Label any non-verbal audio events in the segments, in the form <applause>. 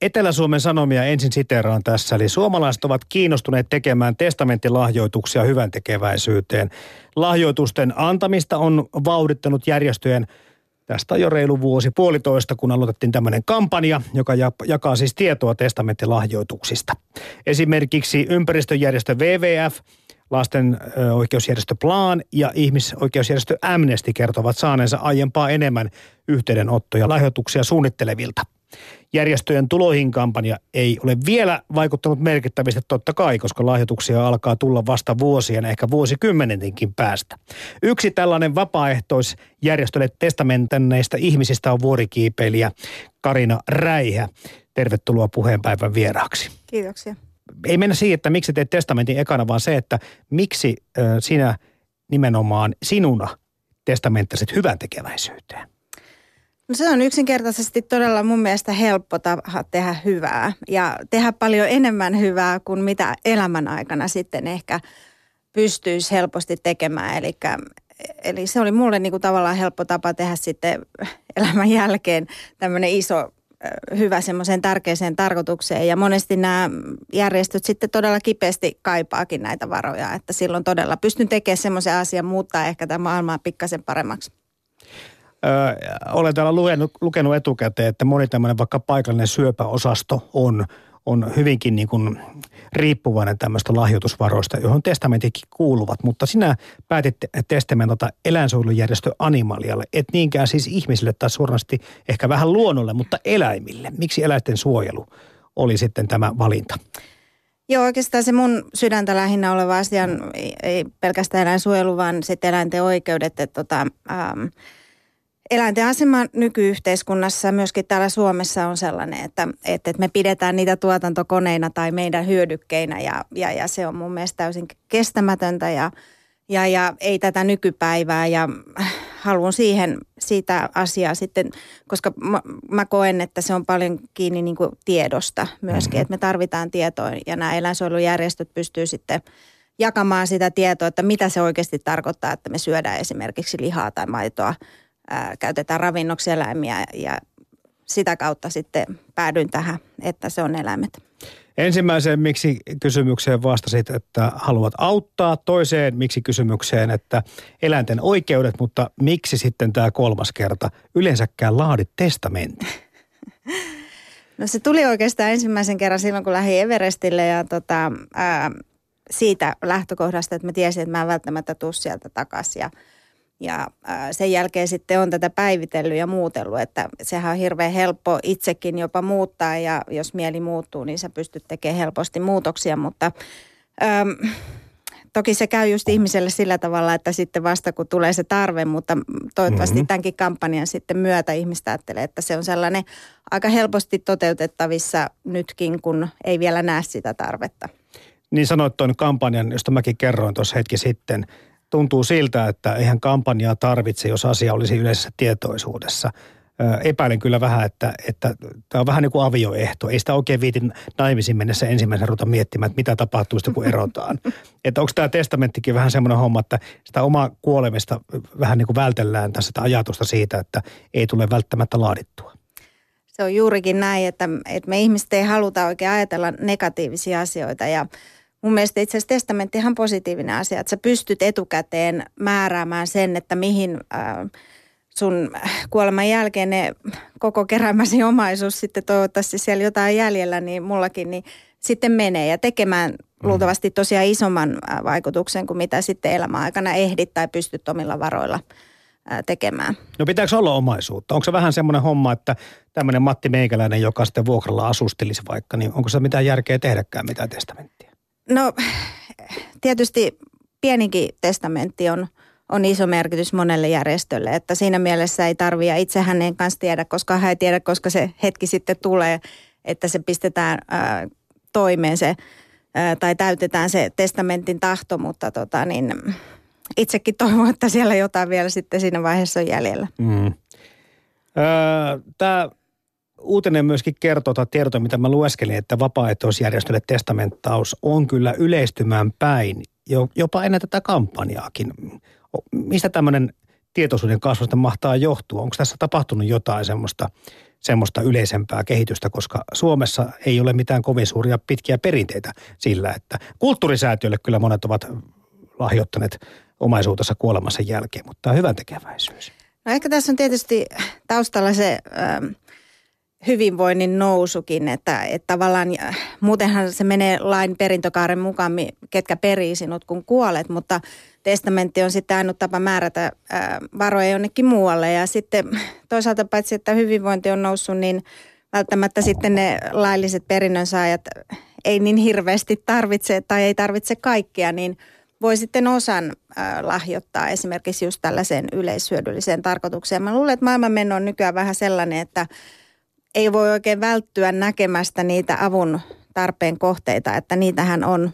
Etelä-Suomen Sanomia ensin siteraan tässä. Eli suomalaiset ovat kiinnostuneet tekemään testamenttilahjoituksia hyvän tekeväisyyteen. Lahjoitusten antamista on vauhdittanut järjestöjen Tästä on jo reilu vuosi puolitoista, kun aloitettiin tämmöinen kampanja, joka jakaa siis tietoa testamenttilahjoituksista. Esimerkiksi ympäristöjärjestö WWF, lasten oikeusjärjestö Plan ja ihmisoikeusjärjestö Amnesty kertovat saaneensa aiempaa enemmän yhteydenottoja lahjoituksia suunnittelevilta. Järjestöjen tuloihin kampanja ei ole vielä vaikuttanut merkittävästi totta kai, koska lahjoituksia alkaa tulla vasta vuosien, ehkä vuosikymmenenkin päästä. Yksi tällainen vapaaehtoisjärjestölle testamentanneista ihmisistä on vuorikiipeilijä Karina Räihä. Tervetuloa puheenpäivän vieraaksi. Kiitoksia. Ei mennä siihen, että miksi teet testamentin ekana, vaan se, että miksi sinä nimenomaan sinuna testamenttasit hyvän tekeväisyyteen. No se on yksinkertaisesti todella mun mielestä helppo tapa tehdä hyvää ja tehdä paljon enemmän hyvää kuin mitä elämän aikana sitten ehkä pystyisi helposti tekemään. Eli, eli se oli mulle niin kuin tavallaan helppo tapa tehdä sitten elämän jälkeen tämmöinen iso hyvä semmoiseen tärkeäseen tarkoitukseen. Ja monesti nämä järjestöt sitten todella kipeästi kaipaakin näitä varoja, että silloin todella pystyn tekemään semmoisen asian muuttaa ehkä tämä maailmaa pikkasen paremmaksi olen täällä lukenut, lukenut etukäteen, että moni tämmöinen vaikka paikallinen syöpäosasto on, on hyvinkin niin kuin riippuvainen tämmöistä lahjoitusvaroista, johon testamentitkin kuuluvat. Mutta sinä päätit testamentata eläinsuojelujärjestö Animalialle, et niinkään siis ihmisille tai suorasti ehkä vähän luonnolle, mutta eläimille. Miksi eläinten suojelu oli sitten tämä valinta? Joo, oikeastaan se mun sydäntä lähinnä oleva asia ei pelkästään eläinsuojelu, vaan sitten eläinten oikeudet. Että tota, ähm, Eläinten asema nykyyhteiskunnassa myöskin täällä Suomessa on sellainen, että, että me pidetään niitä tuotantokoneina tai meidän hyödykkeinä ja, ja, ja se on mun mielestä täysin kestämätöntä ja, ja, ja ei tätä nykypäivää ja haluan siihen siitä asiaa sitten, koska mä, mä koen, että se on paljon kiinni niin kuin tiedosta myöskin, mm-hmm. että me tarvitaan tietoa ja nämä eläinsuojelujärjestöt pystyy sitten jakamaan sitä tietoa, että mitä se oikeasti tarkoittaa, että me syödään esimerkiksi lihaa tai maitoa – ää, käytetään ravinnoksi eläimiä ja sitä kautta sitten päädyin tähän, että se on eläimet. Ensimmäiseen miksi kysymykseen vastasit, että haluat auttaa. Toiseen miksi kysymykseen, että eläinten oikeudet, mutta miksi sitten tämä kolmas kerta yleensäkään laadit testamentti? <laughs> No se tuli oikeastaan ensimmäisen kerran silloin, kun lähdin Everestille ja tota, ää, siitä lähtökohdasta, että mä tiesin, että mä en välttämättä tuu sieltä takaisin. Ja ja sen jälkeen sitten on tätä päivitellyt ja muutellut, että sehän on hirveän helppo itsekin jopa muuttaa ja jos mieli muuttuu, niin sä pystyt tekemään helposti muutoksia, mutta äm, toki se käy just ihmiselle sillä tavalla, että sitten vasta kun tulee se tarve, mutta toivottavasti mm-hmm. tämänkin kampanjan sitten myötä ihmistä ajattelee, että se on sellainen aika helposti toteutettavissa nytkin, kun ei vielä näe sitä tarvetta. Niin sanoit tuon kampanjan, josta mäkin kerroin tuossa hetki sitten – tuntuu siltä, että eihän kampanjaa tarvitse, jos asia olisi yleisessä tietoisuudessa. Epäilen kyllä vähän, että, että tämä on vähän niin kuin avioehto. Ei sitä oikein viitin naimisiin mennessä ensimmäisenä ruveta miettimään, että mitä tapahtuu sitten, kun erotaan. <laughs> että onko tämä testamenttikin vähän semmoinen homma, että sitä omaa kuolemista vähän niin kuin vältellään tässä sitä ajatusta siitä, että ei tule välttämättä laadittua. Se on juurikin näin, että, että me ihmiset ei haluta oikein ajatella negatiivisia asioita ja – mun mielestä itse asiassa testamentti ihan positiivinen asia, että sä pystyt etukäteen määräämään sen, että mihin äh, sun kuoleman jälkeen ne koko keräämäsi omaisuus sitten toivottavasti siellä jotain jäljellä, niin mullakin, niin sitten menee ja tekemään mm. luultavasti tosiaan isomman äh, vaikutuksen kuin mitä sitten elämän aikana ehdit tai pystyt omilla varoilla äh, tekemään. No pitääkö olla omaisuutta? Onko se vähän semmoinen homma, että tämmöinen Matti Meikäläinen, joka sitten vuokralla asustelisi vaikka, niin onko se mitään järkeä tehdäkään mitään testamenttia? No tietysti pieninkin testamentti on, on iso merkitys monelle järjestölle, että siinä mielessä ei tarvitse itse hänen kanssa tiedä, koska hän ei tiedä, koska se hetki sitten tulee, että se pistetään ää, toimeen se ää, tai täytetään se testamentin tahto, mutta tota, niin, itsekin toivon, että siellä jotain vielä sitten siinä vaiheessa on jäljellä. Mm. Öö, Tämä uutinen myöskin kertoo tai tiedot, mitä mä lueskelin, että vapaaehtoisjärjestölle testamenttaus on kyllä yleistymään päin, jopa ennen tätä kampanjaakin. Mistä tämmöinen tietoisuuden kasvusta mahtaa johtua? Onko tässä tapahtunut jotain semmoista semmoista yleisempää kehitystä, koska Suomessa ei ole mitään kovin suuria pitkiä perinteitä sillä, että kulttuurisäätiölle kyllä monet ovat lahjoittaneet omaisuutensa kuolemansa jälkeen, mutta tämä on hyvän tekeväisyys. No ehkä tässä on tietysti taustalla se ähm, hyvinvoinnin nousukin, että, että tavallaan muutenhan se menee lain perintökaaren mukaan, ketkä perii sinut kun kuolet, mutta testamentti on sitten ainut tapa määrätä ää, varoja jonnekin muualle ja sitten toisaalta paitsi, että hyvinvointi on noussut, niin välttämättä sitten ne lailliset perinnönsaajat ei niin hirveästi tarvitse tai ei tarvitse kaikkia, niin voi sitten osan ää, lahjoittaa esimerkiksi just tällaiseen yleishyödylliseen tarkoitukseen. Mä luulen, että maailmanmenno on nykyään vähän sellainen, että ei voi oikein välttyä näkemästä niitä avun tarpeen kohteita, että niitähän on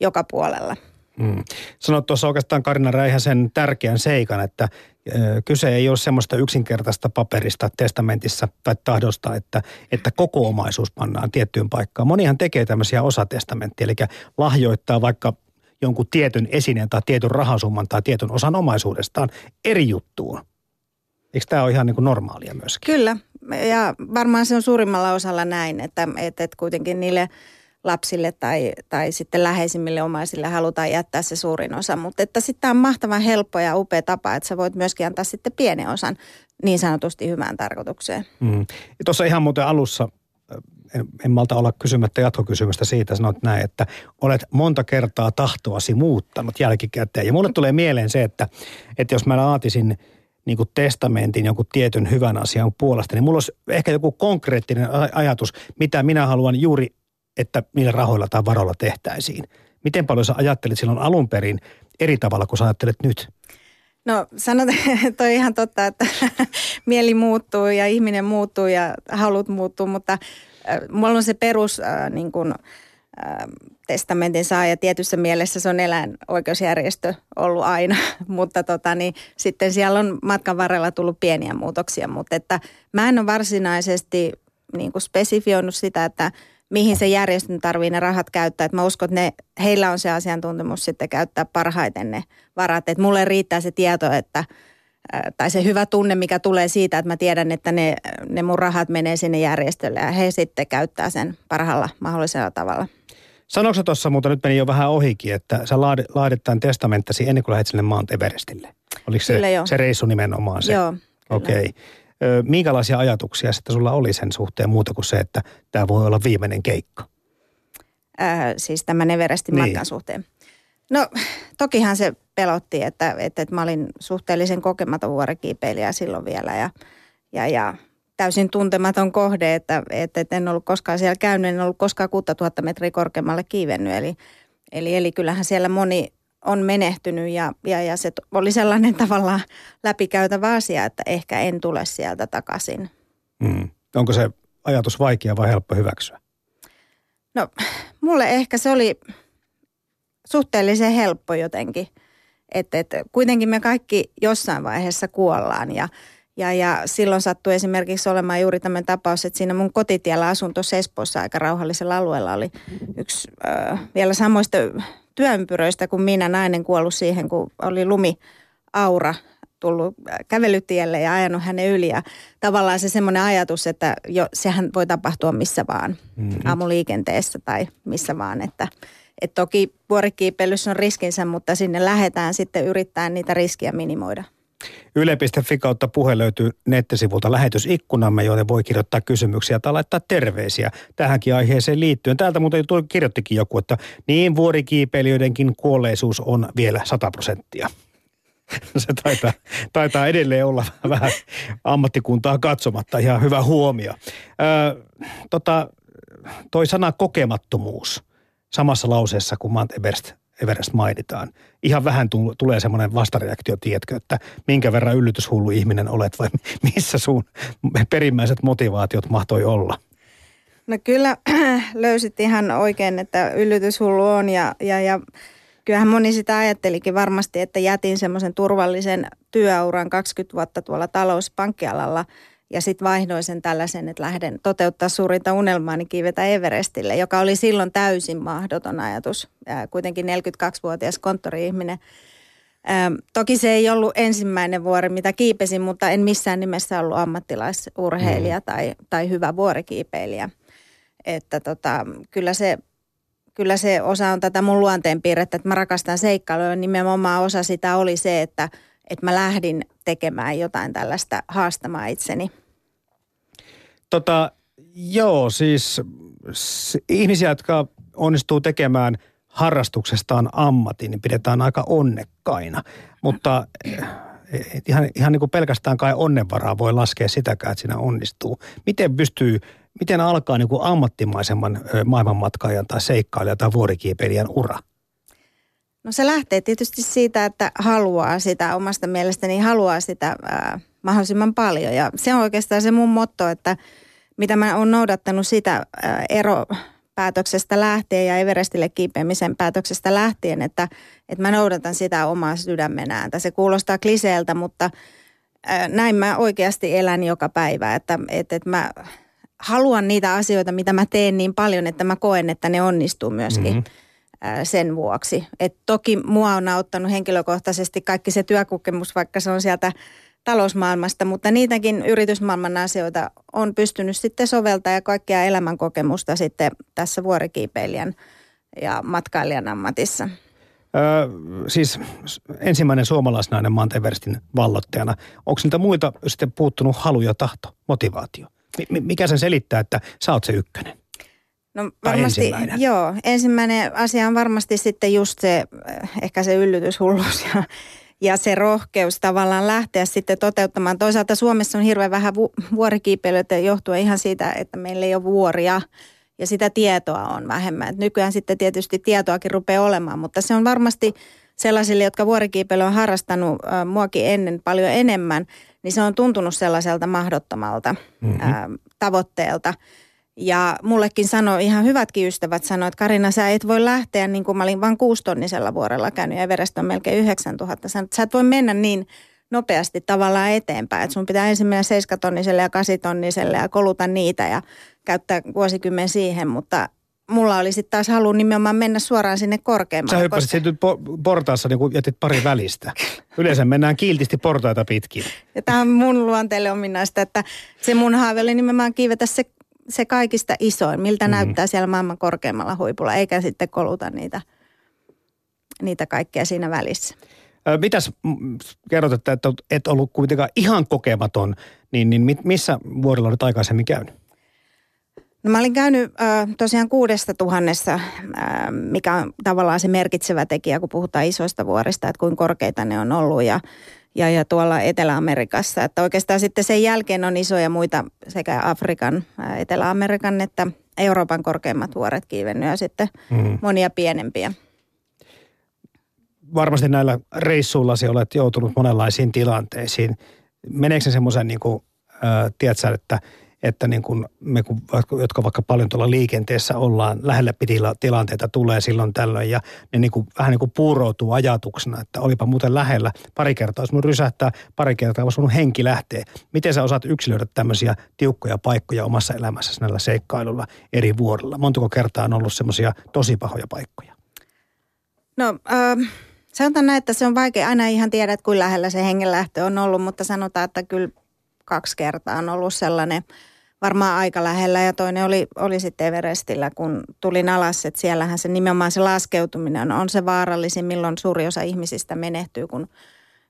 joka puolella. Hmm. Sanoit tuossa oikeastaan Karina Räihäsen tärkeän seikan, että kyse ei ole semmoista yksinkertaista paperista testamentissa tai tahdosta, että, että koko omaisuus pannaan tiettyyn paikkaan. Monihan tekee tämmöisiä osatestamentteja, eli lahjoittaa vaikka jonkun tietyn esineen tai tietyn rahasumman tai tietyn osan omaisuudestaan eri juttuun. Eikö tämä ole ihan niin kuin normaalia myöskin? Kyllä, ja varmaan se on suurimmalla osalla näin, että, että, että kuitenkin niille lapsille tai, tai sitten läheisimmille omaisille halutaan jättää se suurin osa. Mutta että sitten tämä on mahtavan helppo ja upea tapa, että sä voit myöskin antaa sitten pienen osan niin sanotusti hyvään tarkoitukseen. Mm. Tuossa ihan muuten alussa en, en malta olla kysymättä jatkokysymystä siitä, sanot näin, että olet monta kertaa tahtoasi muuttanut jälkikäteen. Ja mulle tulee mieleen se, että, että jos mä laatisin niin kuin testamentin jonkun tietyn hyvän asian puolesta, niin mulla olisi ehkä joku konkreettinen ajatus, mitä minä haluan juuri, että millä rahoilla tai varoilla tehtäisiin. Miten paljon sä ajattelit silloin alun perin eri tavalla kuin sä ajattelet nyt? No sanot, <laughs> toi ihan totta, että <laughs> mieli muuttuu ja ihminen muuttuu ja halut muuttuu, mutta äh, mulla on se perus äh, niin kuin, äh, testamentin saaja. Tietyssä mielessä se on eläinoikeusjärjestö ollut aina, <laughs> mutta tota, niin, sitten siellä on matkan varrella tullut pieniä muutoksia. Mutta että mä en ole varsinaisesti niin kuin spesifioinut sitä, että mihin se järjestö tarvii ne rahat käyttää. Et mä uskon, että ne, heillä on se asiantuntemus sitten käyttää parhaiten ne varat. Et mulle riittää se tieto, että tai se hyvä tunne, mikä tulee siitä, että mä tiedän, että ne, ne mun rahat menee sinne järjestölle ja he sitten käyttää sen parhaalla mahdollisella tavalla. Sanoiko tuossa, mutta nyt meni jo vähän ohikin, että sä laadit tämän testamenttasi ennen kuin lähdit sinne Mount Everestille? Oliko se, se reissu nimenomaan se? Joo. Okei. Okay. Minkälaisia ajatuksia sitten sulla oli sen suhteen muuta kuin se, että tämä voi olla viimeinen keikka? Äh, siis tämän Everestin niin. matkan suhteen. No tokihan se pelotti, että, että, että mä olin suhteellisen kokematon vuorikiipeilijä silloin vielä ja, ja, ja täysin tuntematon kohde, että, että, että en ollut koskaan siellä käynyt, en ollut koskaan 6000 metriä korkeammalle kiivennyt. Eli, eli, eli kyllähän siellä moni on menehtynyt ja, ja, ja se oli sellainen <laughs> tavallaan läpikäytävä asia, että ehkä en tule sieltä takaisin. Mm. Onko se ajatus vaikea vai helppo hyväksyä? No mulle ehkä se oli suhteellisen helppo jotenkin. Että et, kuitenkin me kaikki jossain vaiheessa kuollaan ja, ja, ja silloin sattui esimerkiksi olemaan juuri tämmöinen tapaus, että siinä mun kotitiellä asunto Espoossa aika rauhallisella alueella oli yksi äh, vielä samoista työympyröistä kuin minä nainen kuollut siihen, kun oli lumi aura tullut kävelytielle ja ajanut hänen yli. Ja tavallaan se semmoinen ajatus, että jo, sehän voi tapahtua missä vaan, mm-hmm. aamuliikenteessä tai missä vaan. Että, et toki vuorikiipeilyssä on riskinsä, mutta sinne lähdetään sitten yrittää niitä riskiä minimoida. Yle.fi kautta puhe löytyy nettisivulta lähetysikkunamme, joten voi kirjoittaa kysymyksiä tai laittaa terveisiä tähänkin aiheeseen liittyen. Täältä muuten kirjoittikin joku, että niin vuorikiipeilijöidenkin kuolleisuus on vielä 100 prosenttia. <laughs> Se taitaa, taitaa edelleen olla <laughs> vähän ammattikuntaa katsomatta. Ihan hyvä huomio. Ö, tota, toi sana kokemattomuus samassa lauseessa kuin Mount Everest Everest mainitaan. Ihan vähän tulee semmoinen vastareaktio, tiedätkö, että minkä verran yllytyshullu ihminen olet vai <laughs> missä sun perimmäiset motivaatiot mahtoi olla? No kyllä <clears throat> löysit ihan oikein, että yllytyshullu on ja, ja, ja kyllähän moni sitä ajattelikin varmasti, että jätin semmoisen turvallisen työuran 20 vuotta tuolla talouspankkialalla – ja sitten vaihdoin sen tällaisen, että lähden toteuttaa suurinta unelmaani kiivetä Everestille, joka oli silloin täysin mahdoton ajatus. Ja kuitenkin 42-vuotias konttori-ihminen toki se ei ollut ensimmäinen vuori, mitä kiipesin, mutta en missään nimessä ollut ammattilaisurheilija mm. tai, tai hyvä vuorikiipeilijä. Että tota, kyllä se kyllä se osa on tätä mun luonteenpiirrettä, että mä rakastan seikkailua. Nimenomaan osa sitä oli se, että, että mä lähdin tekemään jotain tällaista haastamaan itseni. Tota, joo, siis ihmisiä, jotka onnistuu tekemään harrastuksestaan ammatin, niin pidetään aika onnekkaina. Mutta eh, ihan, ihan niin kuin pelkästään kai onnenvaraa voi laskea sitäkään, että siinä onnistuu. Miten pystyy miten alkaa niin kuin ammattimaisemman maailmanmatkaajan tai seikkailijan tai vuorikiipeilijän ura? No se lähtee tietysti siitä, että haluaa sitä omasta mielestäni, haluaa sitä ää, mahdollisimman paljon. Ja se on oikeastaan se mun motto, että mitä mä oon noudattanut sitä ää, ero päätöksestä lähtien ja Everestille kiipeämisen päätöksestä lähtien, että, että mä noudatan sitä omaa sydämenään. Se kuulostaa kliseeltä, mutta ää, näin mä oikeasti elän joka päivä, että, että, että mä haluan niitä asioita, mitä mä teen niin paljon, että mä koen, että ne onnistuu myöskin mm-hmm. sen vuoksi. Et toki mua on auttanut henkilökohtaisesti kaikki se työkokemus, vaikka se on sieltä talousmaailmasta, mutta niitäkin yritysmaailman asioita on pystynyt sitten soveltaa ja kaikkea elämänkokemusta sitten tässä vuorikiipeilijän ja matkailijan ammatissa. Öö, siis ensimmäinen suomalaisnainen Manteverstin vallottajana. Onko niitä muita sitten puuttunut halu ja tahto, motivaatio? Mikä sen selittää, että sä oot se ykkönen? No varmasti, ensimmäinen. joo. Ensimmäinen asia on varmasti sitten just se, eh, ehkä se yllytyshulluus ja, ja se rohkeus tavallaan lähteä sitten toteuttamaan. Toisaalta Suomessa on hirveän vähän vu- vuorikiipeilyitä johtuen ihan siitä, että meillä ei ole vuoria ja sitä tietoa on vähemmän. Et nykyään sitten tietysti tietoakin rupeaa olemaan, mutta se on varmasti sellaisille, jotka vuorikiipeily on harrastanut äh, muakin ennen paljon enemmän – niin se on tuntunut sellaiselta mahdottomalta mm-hmm. ää, tavoitteelta. Ja mullekin sanoi, ihan hyvätkin ystävät sanoi, että Karina, sä et voi lähteä, niin kuin mä olin vain kuustonnisella vuorella käynyt ja Everest on melkein 9000. Sä, sä et voi mennä niin nopeasti tavallaan eteenpäin, että sun pitää ensin mennä seiskatonniselle ja kasitonniselle ja koluta niitä ja käyttää vuosikymmen siihen, mutta mulla oli sitten taas halu nimenomaan mennä suoraan sinne korkeammalle. Sä hyppäsit koska... portaassa niin kun jätit pari välistä. Yleensä mennään kiiltisti portaita pitkin. Ja tämä on mun luonteelle ominaista, että se mun haave oli nimenomaan kiivetä se, se kaikista isoin, miltä mm-hmm. näyttää siellä maailman korkeammalla huipulla, eikä sitten koluta niitä, niitä kaikkea siinä välissä. Mitäs kerrot, että et ollut kuitenkaan ihan kokematon, niin, niin missä vuodella olet aikaisemmin käynyt? No mä olin käynyt äh, tosiaan kuudesta tuhannessa, äh, mikä on tavallaan se merkitsevä tekijä, kun puhutaan isoista vuorista, että kuinka korkeita ne on ollut ja, ja, ja tuolla Etelä-Amerikassa. Että oikeastaan sitten sen jälkeen on isoja muita sekä Afrikan, Etelä-Amerikan että Euroopan korkeimmat vuoret kiivennyt ja sitten mm. monia pienempiä. Varmasti näillä reissuillasi olet joutunut monenlaisiin tilanteisiin. Meneekö se semmoisen niin kuin, äh, tiedätkö, että – että niin kuin me, jotka vaikka paljon tuolla liikenteessä ollaan, lähellä tilanteita tulee silloin tällöin ja ne niin kuin, vähän niin kuin puuroutuu ajatuksena, että olipa muuten lähellä. Pari kertaa olisi mun rysähtää, pari kertaa olisi mun henki lähtee. Miten sä osaat yksilöidä tämmöisiä tiukkoja paikkoja omassa elämässä näillä seikkailulla eri vuorilla? Montako kertaa on ollut semmoisia tosi pahoja paikkoja? No äh, sanotaan näin, että se on vaikea aina ihan tiedä, että kuinka lähellä se hengenlähtö on ollut, mutta sanotaan, että kyllä kaksi kertaa on ollut sellainen – varmaan aika lähellä ja toinen oli, oli sitten Everestillä, kun tulin alas, että siellähän se nimenomaan se laskeutuminen on, se vaarallisin, milloin suuri osa ihmisistä menehtyy, kun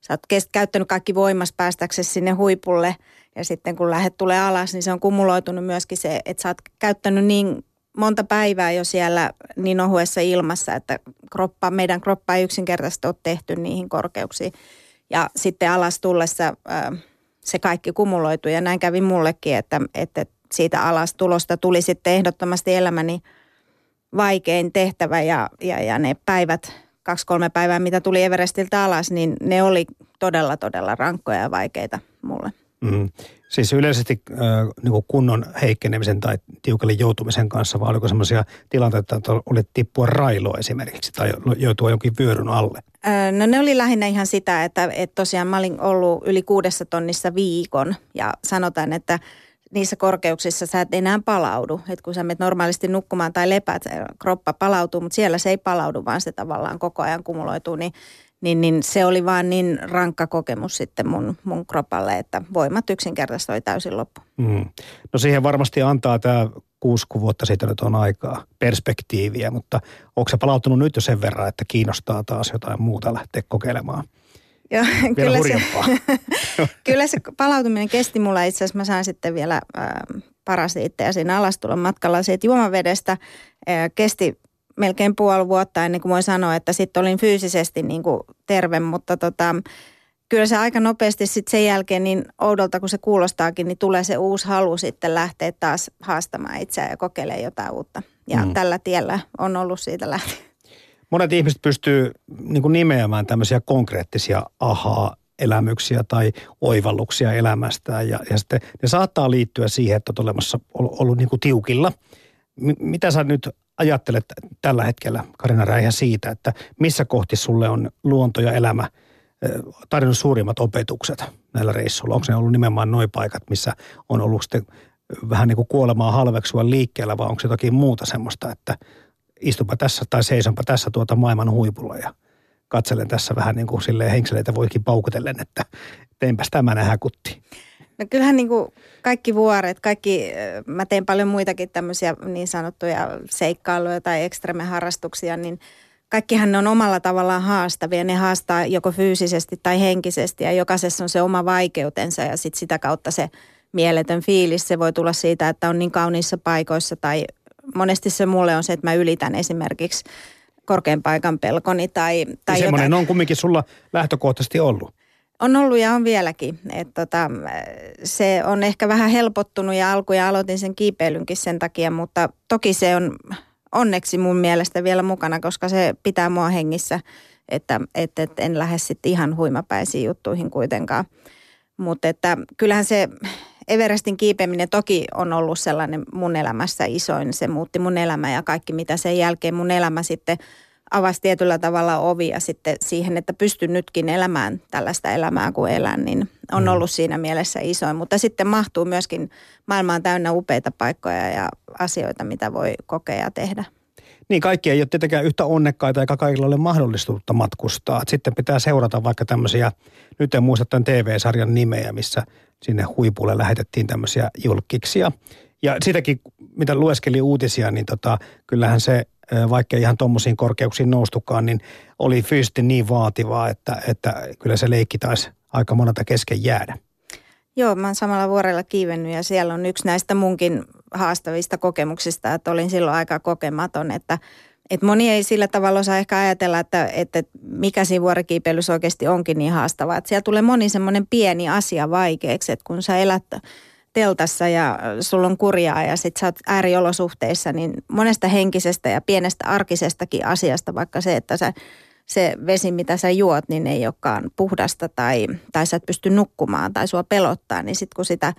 sä oot kest, käyttänyt kaikki voimas päästäksesi sinne huipulle ja sitten kun lähdet tulee alas, niin se on kumuloitunut myöskin se, että sä oot käyttänyt niin monta päivää jo siellä niin ohuessa ilmassa, että kroppa, meidän kroppa ei yksinkertaisesti ole tehty niihin korkeuksiin. Ja sitten alas tullessa se kaikki kumuloitui ja näin kävi mullekin, että, että siitä alastulosta tuli sitten ehdottomasti elämäni vaikein tehtävä ja, ja, ja ne päivät, kaksi-kolme päivää, mitä tuli Everestiltä alas, niin ne oli todella, todella rankkoja ja vaikeita mulle. Mm. Siis yleisesti äh, niin kunnon heikkenemisen tai tiukalle joutumisen kanssa, vai oliko sellaisia tilanteita, että olit tippua railoa esimerkiksi tai joutua jonkin vyöryn alle? No ne oli lähinnä ihan sitä, että, että tosiaan mä olin ollut yli kuudessa tonnissa viikon ja sanotaan, että niissä korkeuksissa sä et enää palaudu. Et kun sä menet normaalisti nukkumaan tai lepät, kroppa palautuu, mutta siellä se ei palaudu, vaan se tavallaan koko ajan kumuloituu, niin niin, niin se oli vaan niin rankka kokemus sitten mun, mun kropalle, että voimat yksinkertaisesti oli täysin loppu. Mm. No siihen varmasti antaa tämä kuusi vuotta sitten nyt on aikaa perspektiiviä, mutta onko se palautunut nyt jo sen verran, että kiinnostaa taas jotain muuta lähteä kokeilemaan? Joo, kyllä, se, <laughs> kyllä se palautuminen kesti mulla itse asiassa. Mä sain sitten vielä äh, parasiitteja siinä alastulon matkalla siitä juomavedestä. Äh, kesti melkein puoli vuotta ennen kuin voi sanoa, että sitten olin fyysisesti niin kuin terve, mutta tota, kyllä se aika nopeasti sitten sen jälkeen niin oudolta kuin se kuulostaakin, niin tulee se uusi halu sitten lähteä taas haastamaan itseään ja kokeilemaan jotain uutta. Ja mm. tällä tiellä on ollut siitä lähtien. Monet ihmiset pystyy niin kuin nimeämään tämmöisiä konkreettisia ahaa elämyksiä tai oivalluksia elämästään. Ja, ja sitten ne saattaa liittyä siihen, että olet olemassa ollut, ollut niin kuin tiukilla. Mitä sä nyt ajattelet tällä hetkellä, Karina Räihä, siitä, että missä kohti sulle on luonto ja elämä tarjonnut suurimmat opetukset näillä reissuilla? Onko ne ollut nimenomaan noin paikat, missä on ollut sitten vähän niin kuin kuolemaa halveksua liikkeellä, vai onko jotakin muuta semmoista, että istupa tässä tai seisonpa tässä tuota maailman huipulla ja katselen tässä vähän niin kuin silleen henkseleitä voikin paukutellen, että teinpäs tämä nähdä kutti. No kyllähän niin kuin kaikki vuoret, kaikki, mä teen paljon muitakin tämmöisiä niin sanottuja seikkailuja tai ekstremeharrastuksia, niin kaikkihan ne on omalla tavallaan haastavia. Ne haastaa joko fyysisesti tai henkisesti ja jokaisessa on se oma vaikeutensa ja sit sitä kautta se mieletön fiilis. Se voi tulla siitä, että on niin kauniissa paikoissa tai monesti se mulle on se, että mä ylitän esimerkiksi korkean paikan pelkoni tai, tai ja semmoinen on kumminkin sulla lähtökohtaisesti ollut. On ollut ja on vieläkin. Et tota, se on ehkä vähän helpottunut ja alkuja aloitin sen kiipeilynkin sen takia, mutta toki se on onneksi mun mielestä vielä mukana, koska se pitää mua hengissä, että, että, että en lähde sitten ihan huimapäisiin juttuihin kuitenkaan. Mutta että kyllähän se Everestin kiipeäminen toki on ollut sellainen mun elämässä isoin. Se muutti mun elämää ja kaikki mitä sen jälkeen mun elämä sitten – avasi tietyllä tavalla ovia sitten siihen, että pystyn nytkin elämään tällaista elämää kuin elän, niin on mm. ollut siinä mielessä isoin. Mutta sitten mahtuu myöskin maailmaan täynnä upeita paikkoja ja asioita, mitä voi kokea ja tehdä. Niin, kaikki ei ole tietenkään yhtä onnekkaita eikä kaikilla ole mahdollisuutta matkustaa. Sitten pitää seurata vaikka tämmöisiä, nyt en muista tämän TV-sarjan nimeä, missä sinne huipulle lähetettiin tämmöisiä julkiksia. Ja sitäkin, mitä lueskeli uutisia, niin tota, kyllähän se vaikka ihan tuommoisiin korkeuksiin noustukaan, niin oli fyysisesti niin vaativaa, että, että kyllä se leikki taisi aika monelta kesken jäädä. Joo, mä oon samalla vuorella kiivennyt ja siellä on yksi näistä munkin haastavista kokemuksista, että olin silloin aika kokematon, että et moni ei sillä tavalla osaa ehkä ajatella, että, että mikä siinä vuorikiipeilyssä oikeasti onkin niin haastavaa. Että siellä tulee moni semmoinen pieni asia vaikeaksi, että kun sä elät teltassa ja sulla on kurjaa ja sit sä oot ääriolosuhteissa, niin monesta henkisestä ja pienestä arkisestakin asiasta, vaikka se, että sä, se vesi, mitä sä juot, niin ei olekaan puhdasta tai, tai sä et pysty nukkumaan tai sua pelottaa, niin sitten kun sitä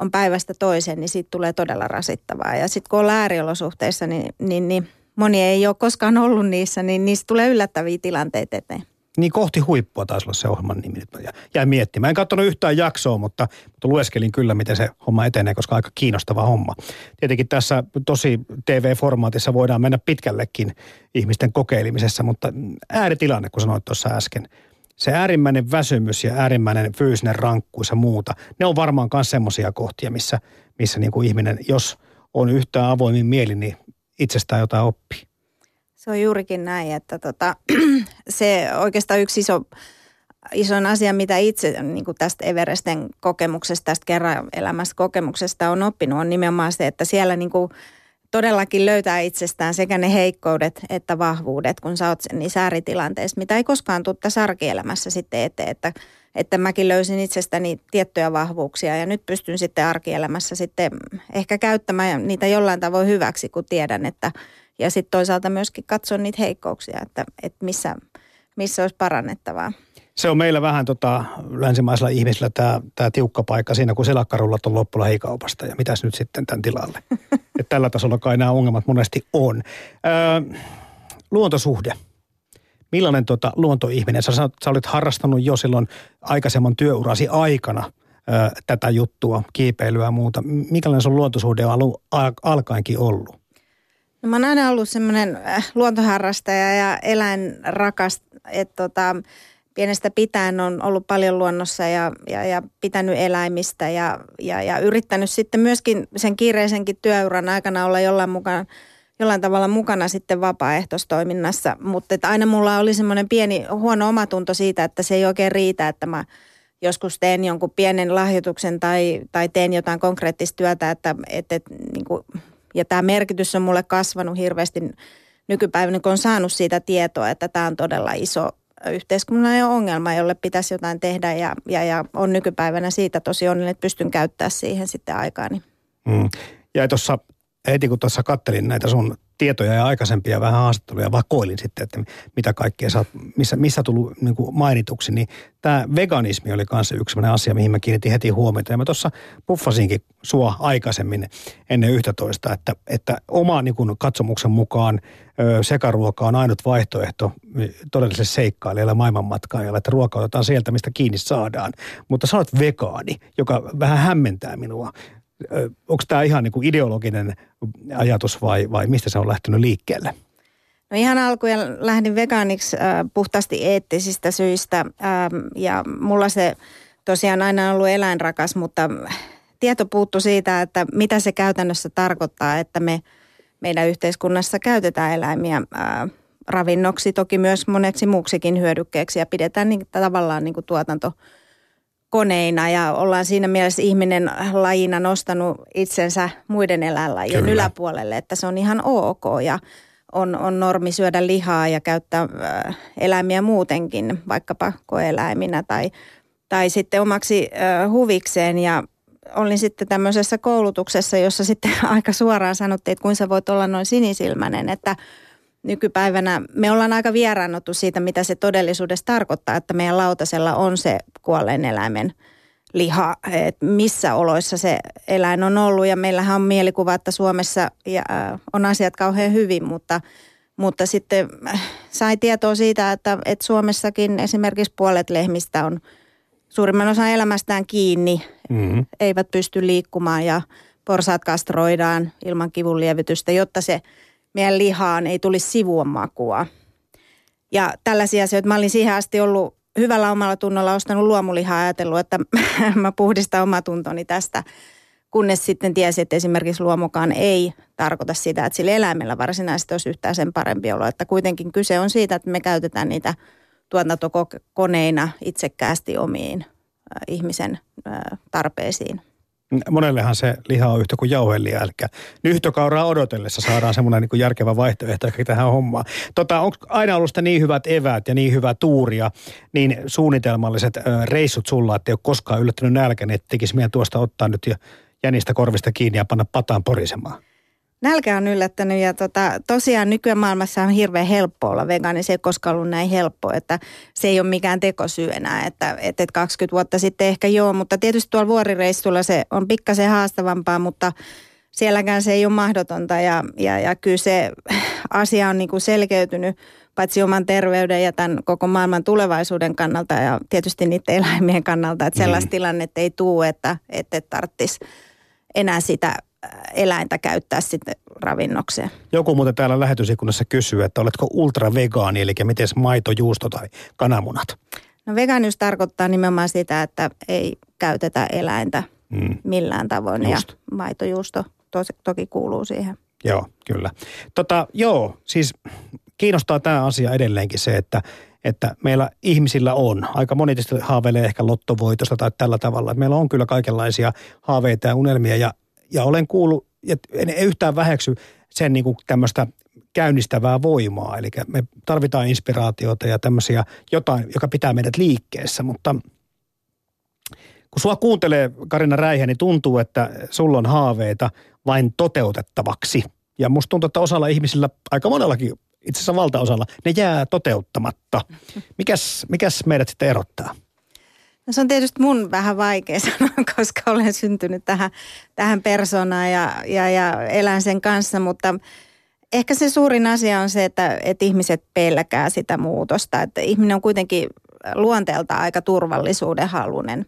on päivästä toiseen, niin siitä tulee todella rasittavaa. Ja sitten kun on ääriolosuhteissa, niin, niin, niin moni ei ole koskaan ollut niissä, niin niistä tulee yllättäviä tilanteita eteen. Niin kohti huippua taisi olla se ohjelman nimi. Ja jäin miettimään. En katsonut yhtään jaksoa, mutta, mutta lueskelin kyllä, miten se homma etenee, koska aika kiinnostava homma. Tietenkin tässä tosi TV-formaatissa voidaan mennä pitkällekin ihmisten kokeilemisessa, mutta ääritilanne, kun sanoit tuossa äsken, se äärimmäinen väsymys ja äärimmäinen fyysinen rankkuus ja muuta, ne on varmaan myös semmoisia kohtia, missä, missä niin kuin ihminen, jos on yhtään avoimin mieli, niin itsestään jotain oppii. Se on juurikin näin, että tota, <clears throat> se oikeastaan yksi iso, isoin asia, mitä itse niin kuin tästä Everesten kokemuksesta, tästä kerran elämästä kokemuksesta on oppinut, on nimenomaan se, että siellä niin kuin todellakin löytää itsestään sekä ne heikkoudet että vahvuudet, kun sä oot niissä ääritilanteissa, mitä ei koskaan tule tässä arkielämässä sitten eteen, että, että mäkin löysin itsestäni tiettyjä vahvuuksia ja nyt pystyn sitten arkielämässä sitten ehkä käyttämään niitä jollain tavoin hyväksi, kun tiedän, että ja sitten toisaalta myöskin katsoa niitä heikkouksia, että, että missä, missä olisi parannettavaa. Se on meillä vähän tota, länsimaisilla ihmisillä tämä, tämä tiukka paikka siinä, kun selakkarullat on loppulla heikaupasta ja mitäs nyt sitten tämän tilalle. <laughs> Et tällä tasolla kai nämä ongelmat monesti on. Öö, luontosuhde. Millainen tota, luontoihminen? Sä, sä olit harrastanut jo silloin aikaisemman työurasi aikana öö, tätä juttua, kiipeilyä ja muuta. Millainen sun luontosuhde on alun, alkaenkin ollut? No mä oon aina ollut semmoinen äh, luontoharrastaja ja eläinrakas, et tota, pienestä pitäen on ollut paljon luonnossa ja, ja, ja pitänyt eläimistä ja, ja, ja yrittänyt sitten myöskin sen kiireisenkin työuran aikana olla jollain, mukaan, jollain tavalla mukana sitten vapaaehtoistoiminnassa. Mutta että aina mulla oli semmoinen pieni huono omatunto siitä, että se ei oikein riitä, että mä joskus teen jonkun pienen lahjoituksen tai, tai teen jotain konkreettista työtä, että, että, että niin kuin, ja tämä merkitys on mulle kasvanut hirveästi nykypäivänä, kun on saanut siitä tietoa, että tämä on todella iso yhteiskunnallinen ongelma, jolle pitäisi jotain tehdä ja, ja, ja on nykypäivänä siitä tosi onnellinen, että pystyn käyttämään siihen sitten aikaani. Mm. Ja tuossa heti kun tuossa kattelin näitä sun tietoja ja aikaisempia vähän haastatteluja, vakoilin sitten, että mitä kaikkea sä missä, missä tullut niin mainituksi, niin tämä veganismi oli kanssa yksi sellainen asia, mihin mä kiinnitin heti huomiota. Ja mä tuossa puffasinkin sua aikaisemmin ennen 11, että, että oma niin katsomuksen mukaan sekaruoka on ainut vaihtoehto todelliselle seikkailijalle maailmanmatkailijalle, että ruoka otetaan sieltä, mistä kiinni saadaan. Mutta sä olet vegaani, joka vähän hämmentää minua onko tämä ihan niin kuin ideologinen ajatus vai, vai mistä se on lähtenyt liikkeelle? No ihan alkuun lähdin vegaaniksi äh, puhtaasti eettisistä syistä ähm, ja mulla se tosiaan aina on ollut eläinrakas, mutta tieto puuttu siitä, että mitä se käytännössä tarkoittaa, että me meidän yhteiskunnassa käytetään eläimiä äh, ravinnoksi, toki myös moneksi muuksikin hyödykkeeksi ja pidetään niin, tavallaan niin kuin tuotanto – koneina ja ollaan siinä mielessä ihminen lajina nostanut itsensä muiden eläinlajien Kyllä. yläpuolelle, että se on ihan ok ja on, on normi syödä lihaa ja käyttää äh, eläimiä muutenkin, vaikkapa koeläiminä tai, tai sitten omaksi äh, huvikseen ja olin sitten tämmöisessä koulutuksessa, jossa sitten <laughs> aika suoraan sanottiin, että kuinka sä voit olla noin sinisilmäinen, että – nykypäivänä me ollaan aika vieraannuttu siitä, mitä se todellisuudessa tarkoittaa, että meidän lautasella on se kuolleen eläimen liha, että missä oloissa se eläin on ollut. Ja meillähän on mielikuva, että Suomessa äh, on asiat kauhean hyvin, mutta, mutta sitten äh, sai tietoa siitä, että, että Suomessakin esimerkiksi puolet lehmistä on suurimman osan elämästään kiinni, mm-hmm. eivät pysty liikkumaan ja porsaat kastroidaan ilman kivun lievitystä, jotta se – meidän lihaan ei tulisi sivuon makua. Ja tällaisia asioita. Mä olin siihen asti ollut hyvällä omalla tunnolla ostanut luomulihaa ajatellut, että <laughs> mä puhdistan omatuntoni tästä. Kunnes sitten tiesi, että esimerkiksi luomukaan ei tarkoita sitä, että sillä eläimellä varsinaisesti olisi yhtään sen parempi olo. Että kuitenkin kyse on siitä, että me käytetään niitä tuotantokoneina itsekkäästi omiin ihmisen tarpeisiin. Monellehan se liha on yhtä kuin jauhelia, eli nyhtökauraa odotellessa saadaan semmoinen niin järkevä vaihtoehto tähän hommaan. Tota, onko aina ollut sitä niin hyvät eväät ja niin hyvä tuuria, niin suunnitelmalliset reissut sulla, että ei ole koskaan yllättynyt nälkä, niin tekisi meidän tuosta ottaa nyt jo jänistä korvista kiinni ja panna pataan porisemaan? Nälkä on yllättänyt ja tota, tosiaan nykyään maailmassa on hirveän helppo olla vegaani. Se ei koskaan ollut näin helppo, että se ei ole mikään tekosyy enää. Että, että 20 vuotta sitten ehkä joo, mutta tietysti tuolla vuorireissulla se on pikkasen haastavampaa, mutta sielläkään se ei ole mahdotonta ja, ja, ja kyllä se asia on niin kuin selkeytynyt paitsi oman terveyden ja tämän koko maailman tulevaisuuden kannalta ja tietysti niiden eläimien kannalta, että sellaista mm. tilannetta ei tule, että et tarvitsisi enää sitä eläintä käyttää sitten ravinnokseen. Joku muuten täällä lähetysikunnassa kysyy, että oletko ultravegaani, eli miten maito, juusto tai kananmunat? No vegaanius tarkoittaa nimenomaan sitä, että ei käytetä eläintä mm. millään tavoin Just. ja maitojuusto tosi, toki kuuluu siihen. Joo, kyllä. Tota, joo, siis kiinnostaa tämä asia edelleenkin se, että, että meillä ihmisillä on, aika moni haaveilee ehkä lottovoitosta tai tällä tavalla, että meillä on kyllä kaikenlaisia haaveita ja unelmia ja ja olen kuullut, että en yhtään väheksy sen niin kuin tämmöistä käynnistävää voimaa. Eli me tarvitaan inspiraatiota ja tämmöisiä jotain, joka pitää meidät liikkeessä, mutta kun sua kuuntelee Karina Räihä, niin tuntuu, että sulla on haaveita vain toteutettavaksi. Ja musta tuntuu, että osalla ihmisillä, aika monellakin itse asiassa valtaosalla, ne jää toteuttamatta. Mikäs, mikäs meidät sitten erottaa? No se on tietysti mun vähän vaikea <laughs> sanoa, koska olen syntynyt tähän, tähän persoonaan ja, ja, ja elän sen kanssa, mutta ehkä se suurin asia on se, että, että ihmiset pelkää sitä muutosta. Että ihminen on kuitenkin luonteelta aika turvallisuuden halunen.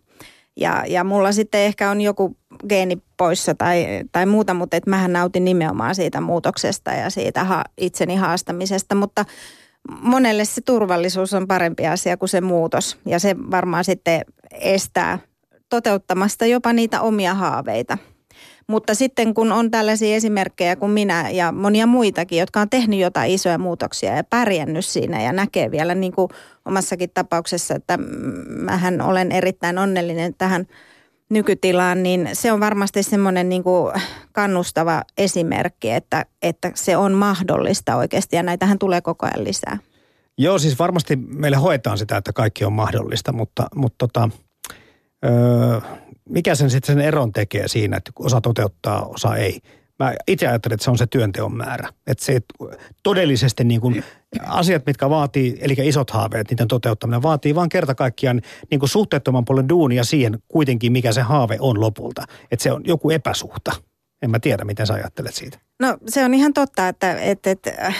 Ja, ja mulla sitten ehkä on joku geeni poissa tai, tai muuta, mutta että mähän nautin nimenomaan siitä muutoksesta ja siitä ha, itseni haastamisesta. Mutta monelle se turvallisuus on parempi asia kuin se muutos. Ja se varmaan sitten estää toteuttamasta jopa niitä omia haaveita. Mutta sitten kun on tällaisia esimerkkejä kuin minä ja monia muitakin, jotka on tehnyt jotain isoja muutoksia ja pärjännyt siinä ja näkee vielä niin kuin omassakin tapauksessa, että mähän olen erittäin onnellinen tähän nykytilaan, niin se on varmasti semmoinen niin kuin kannustava esimerkki, että, että se on mahdollista oikeasti ja näitähän tulee koko ajan lisää. Joo, siis varmasti meille hoetaan sitä, että kaikki on mahdollista, mutta, mutta tota, öö, mikä sen sitten sen eron tekee siinä, että osa toteuttaa, osa ei? Mä itse ajattelen, että se on se työnteon määrä. Että se todellisesti niin kuin asiat, mitkä vaatii, eli isot haaveet, niiden toteuttaminen vaatii vaan kerta kaikkiaan niin kuin suhteettoman paljon duunia siihen kuitenkin, mikä se haave on lopulta. Että se on joku epäsuhta. En mä tiedä, miten sä ajattelet siitä. No se on ihan totta, että, että, että äh,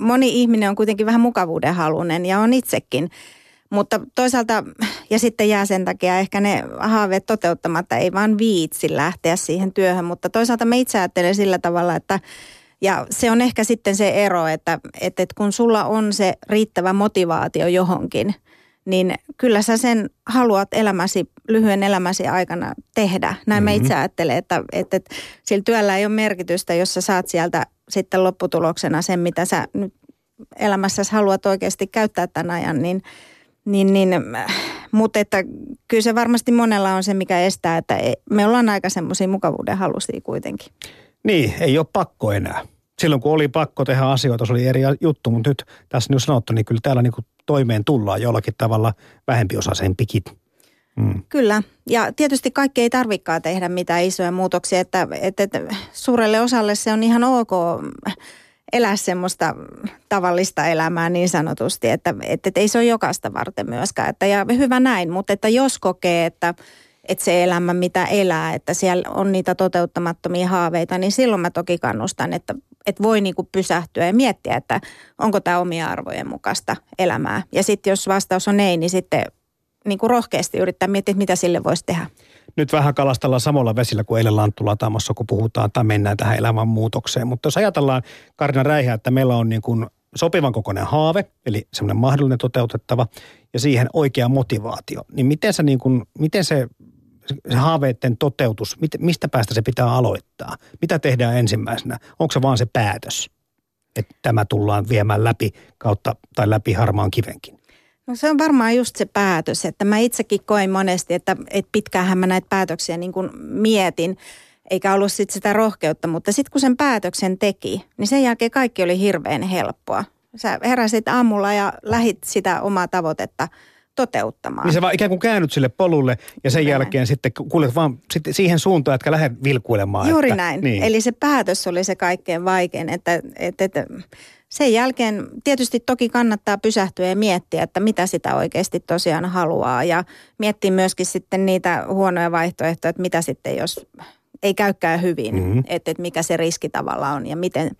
moni ihminen on kuitenkin vähän mukavuuden halunen ja on itsekin. Mutta toisaalta, ja sitten jää sen takia ehkä ne haaveet toteuttamatta, ei vaan viitsi lähteä siihen työhön. Mutta toisaalta me itse ajattelen sillä tavalla, että ja se on ehkä sitten se ero, että, että, että kun sulla on se riittävä motivaatio johonkin, niin kyllä sä sen haluat elämäsi, lyhyen elämäsi aikana tehdä. Näin mm-hmm. mä itse ajattelen, että, että, että sillä työllä ei ole merkitystä, jos sä saat sieltä sitten lopputuloksena sen, mitä sä nyt elämässäsi haluat oikeasti käyttää tämän ajan, niin, niin, niin mutta että kyllä se varmasti monella on se, mikä estää, että e, me ollaan aika semmoisia mukavuuden halusia kuitenkin. Niin, ei ole pakko enää. Silloin kun oli pakko tehdä asioita, se oli eri juttu, mutta nyt tässä nyt sanottu, niin kyllä täällä niin kuin toimeen tullaan jollakin tavalla vähempiosaisempikin. Mm. Kyllä, ja tietysti kaikki ei tarvikaan tehdä mitään isoja muutoksia, että, että, että suurelle osalle se on ihan ok elää semmoista tavallista elämää niin sanotusti, että, että, että ei se ole jokaista varten myöskään. Että, ja hyvä näin, mutta että jos kokee, että että se elämä, mitä elää, että siellä on niitä toteuttamattomia haaveita, niin silloin mä toki kannustan, että, että voi niinku pysähtyä ja miettiä, että onko tämä omia arvojen mukaista elämää. Ja sitten jos vastaus on ei, niin sitten niinku rohkeasti yrittää miettiä, että mitä sille voisi tehdä. Nyt vähän kalastellaan samalla vesillä kuin eilen Lanttulataamassa, kun puhutaan tai mennään tähän elämänmuutokseen. Mutta jos ajatellaan Karina Räihä, että meillä on niin kuin sopivan kokoinen haave, eli semmoinen mahdollinen toteutettava, ja siihen oikea motivaatio, niin miten, se, niin kuin, miten se se haaveiden toteutus, mistä päästä se pitää aloittaa? Mitä tehdään ensimmäisenä? Onko se vaan se päätös, että tämä tullaan viemään läpi kautta tai läpi harmaan kivenkin? No se on varmaan just se päätös, että mä itsekin koin monesti, että, että pitkäänhän mä näitä päätöksiä niin kuin mietin, eikä ollut sit sitä rohkeutta, mutta sitten kun sen päätöksen teki, niin sen jälkeen kaikki oli hirveän helppoa. Sä heräsit aamulla ja lähit sitä omaa tavoitetta – toteuttamaan. Niin sä vaan ikään kuin käännyt sille polulle ja sen näin. jälkeen sitten kuljet vaan sitten siihen suuntaan, että lähdet vilkuilemaan. Juuri että, näin. Niin. Eli se päätös oli se kaikkein vaikein, että, että, että sen jälkeen tietysti toki kannattaa pysähtyä ja miettiä, että mitä sitä oikeasti tosiaan haluaa ja miettiä myöskin sitten niitä huonoja vaihtoehtoja, että mitä sitten jos ei käykään hyvin, mm-hmm. että, että mikä se riski tavalla on ja miten,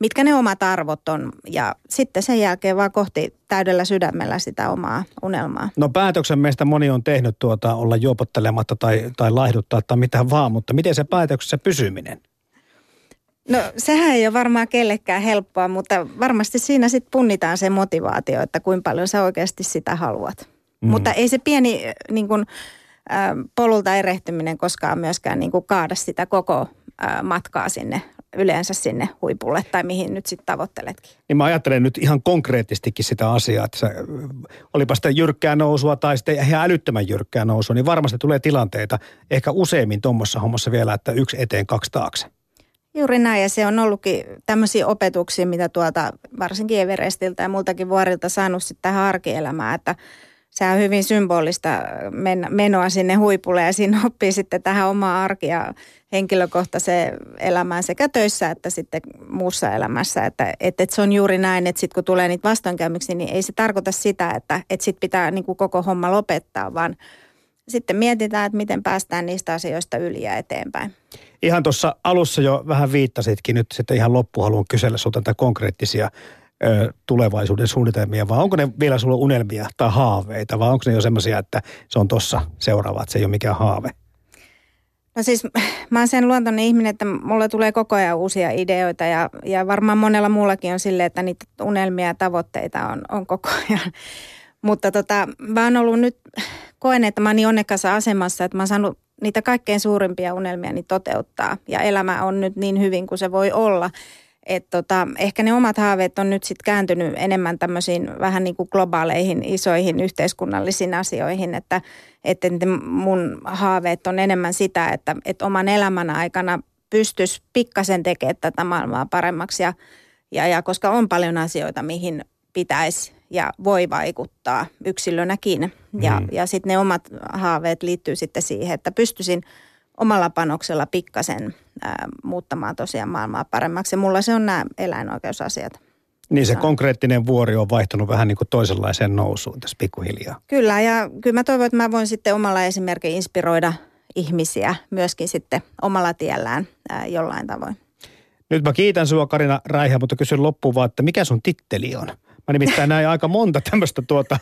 mitkä ne omat arvot on ja sitten sen jälkeen vaan kohti täydellä sydämellä sitä omaa unelmaa. No päätöksen meistä moni on tehnyt tuota olla juopottelematta tai, tai laihduttaa tai mitä vaan, mutta miten se päätöksessä pysyminen? No sehän ei ole varmaan kellekään helppoa, mutta varmasti siinä sitten punnitaan se motivaatio, että kuinka paljon sä oikeasti sitä haluat. Mm. Mutta ei se pieni niin kun, äh, polulta erehtyminen koskaan myöskään niin kaada sitä koko äh, matkaa sinne yleensä sinne huipulle tai mihin nyt sitten tavoitteletkin. Niin mä ajattelen nyt ihan konkreettistikin sitä asiaa, että se, olipa sitä jyrkkää nousua tai sitten ihan älyttömän jyrkkää nousua, niin varmasti tulee tilanteita ehkä useimmin tuommoissa hommassa vielä, että yksi eteen, kaksi taakse. Juuri näin ja se on ollutkin tämmöisiä opetuksia, mitä tuolta varsinkin Everestiltä ja multakin vuorilta saanut sitten tähän arkielämään, että se on hyvin symbolista menoa sinne huipulle ja siinä oppii sitten tähän omaa arkia henkilökohtaiseen elämään sekä töissä että sitten muussa elämässä. Että, että, että se on juuri näin, että sitten kun tulee niitä vastoinkäymyksiä, niin ei se tarkoita sitä, että, että sitten pitää niin kuin koko homma lopettaa, vaan sitten mietitään, että miten päästään niistä asioista yli ja eteenpäin. Ihan tuossa alussa jo vähän viittasitkin nyt sitten ihan loppu haluan kysellä sinulta tätä konkreettisia ö, tulevaisuuden suunnitelmia, vai onko ne vielä sulla unelmia tai haaveita, vai onko ne jo semmoisia, että se on tuossa seuraava, että se ei ole mikään haave? No siis <laughs> mä oon sen luontoinen ihminen, että mulla tulee koko ajan uusia ideoita ja, ja varmaan monella muullakin on sille, että niitä unelmia ja tavoitteita on, on koko ajan. Mutta tota, mä oon ollut nyt, koen, että mä oon niin onnekkaassa asemassa, että mä oon saanut niitä kaikkein suurimpia unelmia niin toteuttaa. Ja elämä on nyt niin hyvin kuin se voi olla. Et tota, ehkä ne omat haaveet on nyt sitten kääntynyt enemmän tämmöisiin vähän niin kuin globaaleihin, isoihin yhteiskunnallisiin asioihin, että, että mun haaveet on enemmän sitä, että, että oman elämän aikana pystyisi pikkasen tekemään tätä maailmaa paremmaksi ja, ja, ja koska on paljon asioita, mihin pitäisi ja voi vaikuttaa yksilönäkin. Ja, mm. ja sitten ne omat haaveet liittyy sitten siihen, että pystyisin omalla panoksella pikkasen ää, muuttamaan tosiaan maailmaa paremmaksi. Ja mulla se on nämä eläinoikeusasiat. Niin se konkreettinen vuori on vaihtunut vähän niin kuin toisenlaiseen nousuun tässä pikkuhiljaa. Kyllä ja kyllä mä toivon, että mä voin sitten omalla esimerkiksi inspiroida ihmisiä myöskin sitten omalla tiellään ää, jollain tavoin. Nyt mä kiitän sua Karina Räihä, mutta kysyn loppuun vaan, että mikä sun titteli on? Mä nimittäin näin aika monta tämmöistä tuota,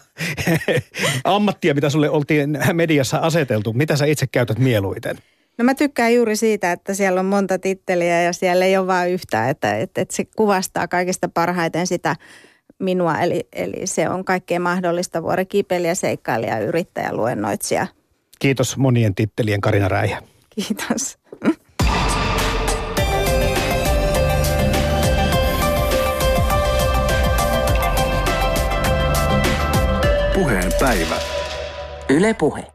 ammattia, mitä sulle oltiin mediassa aseteltu. Mitä sä itse käytät mieluiten? No mä tykkään juuri siitä, että siellä on monta titteliä ja siellä ei ole vain yhtä, että, että, että se kuvastaa kaikista parhaiten sitä minua. Eli, eli se on kaikkein mahdollista vuorikipeliä, seikkailija, yrittäjä, luennoitsija. Kiitos monien tittelien Karina Räihä. Kiitos. Puheen päivä. Yle Puhe.